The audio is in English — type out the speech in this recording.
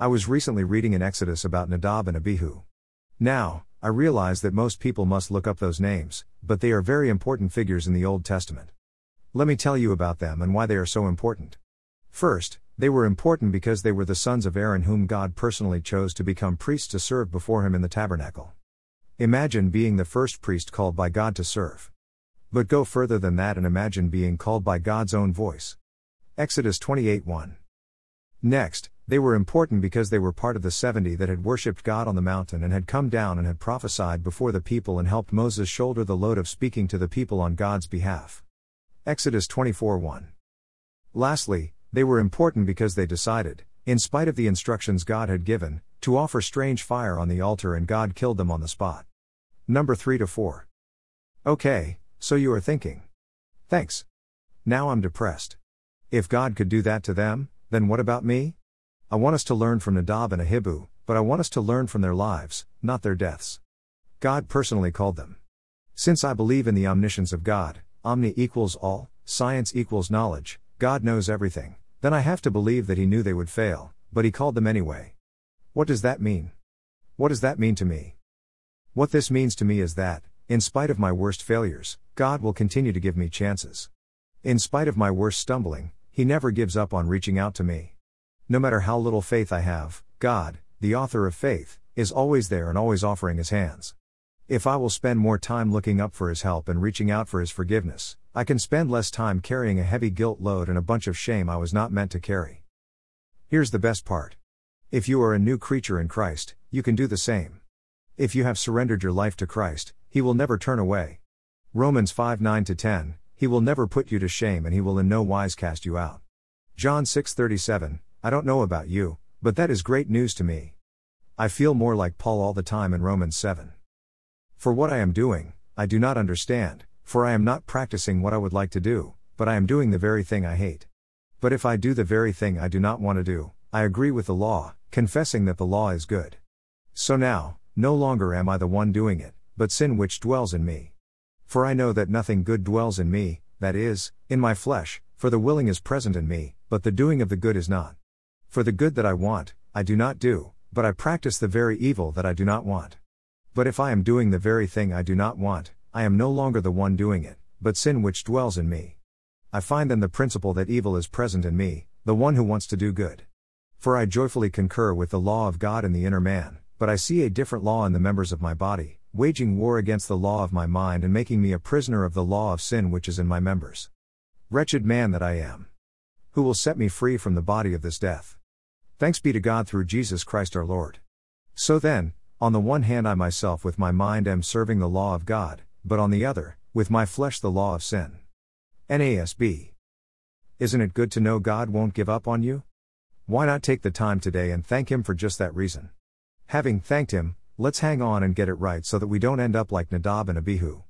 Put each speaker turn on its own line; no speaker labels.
I was recently reading in Exodus about Nadab and Abihu. Now, I realize that most people must look up those names, but they are very important figures in the Old Testament. Let me tell you about them and why they are so important. First, they were important because they were the sons of Aaron whom God personally chose to become priests to serve before him in the tabernacle. Imagine being the first priest called by God to serve. But go further than that and imagine being called by God's own voice. Exodus 28 1. Next, they were important because they were part of the 70 that had worshipped God on the mountain and had come down and had prophesied before the people and helped Moses shoulder the load of speaking to the people on God's behalf. Exodus 24 1. Lastly, they were important because they decided, in spite of the instructions God had given, to offer strange fire on the altar and God killed them on the spot. Number 3 to 4. Okay, so you are thinking. Thanks. Now I'm depressed. If God could do that to them, then what about me? I want us to learn from Nadab and Abihu, but I want us to learn from their lives, not their deaths. God personally called them. Since I believe in the omniscience of God, omni equals all, science equals knowledge, God knows everything, then I have to believe that He knew they would fail, but He called them anyway. What does that mean? What does that mean to me? What this means to me is that, in spite of my worst failures, God will continue to give me chances. In spite of my worst stumbling, He never gives up on reaching out to me. No matter how little faith I have, God, the author of faith, is always there and always offering His hands. If I will spend more time looking up for His help and reaching out for His forgiveness, I can spend less time carrying a heavy guilt load and a bunch of shame I was not meant to carry. Here's the best part. If you are a new creature in Christ, you can do the same. If you have surrendered your life to Christ, He will never turn away. Romans 5 9 10, He will never put you to shame and He will in no wise cast you out. John 6 37, I don't know about you, but that is great news to me. I feel more like Paul all the time in Romans 7. For what I am doing, I do not understand, for I am not practicing what I would like to do, but I am doing the very thing I hate. But if I do the very thing I do not want to do, I agree with the law, confessing that the law is good. So now, no longer am I the one doing it, but sin which dwells in me. For I know that nothing good dwells in me, that is, in my flesh, for the willing is present in me, but the doing of the good is not. For the good that I want, I do not do, but I practice the very evil that I do not want. But if I am doing the very thing I do not want, I am no longer the one doing it, but sin which dwells in me. I find then the principle that evil is present in me, the one who wants to do good. For I joyfully concur with the law of God in the inner man, but I see a different law in the members of my body, waging war against the law of my mind and making me a prisoner of the law of sin which is in my members. Wretched man that I am! Who will set me free from the body of this death? Thanks be to God through Jesus Christ our Lord. So then, on the one hand, I myself with my mind am serving the law of God, but on the other, with my flesh the law of sin. NASB. Isn't it good to know God won't give up on you? Why not take the time today and thank Him for just that reason? Having thanked Him, let's hang on and get it right so that we don't end up like Nadab and Abihu.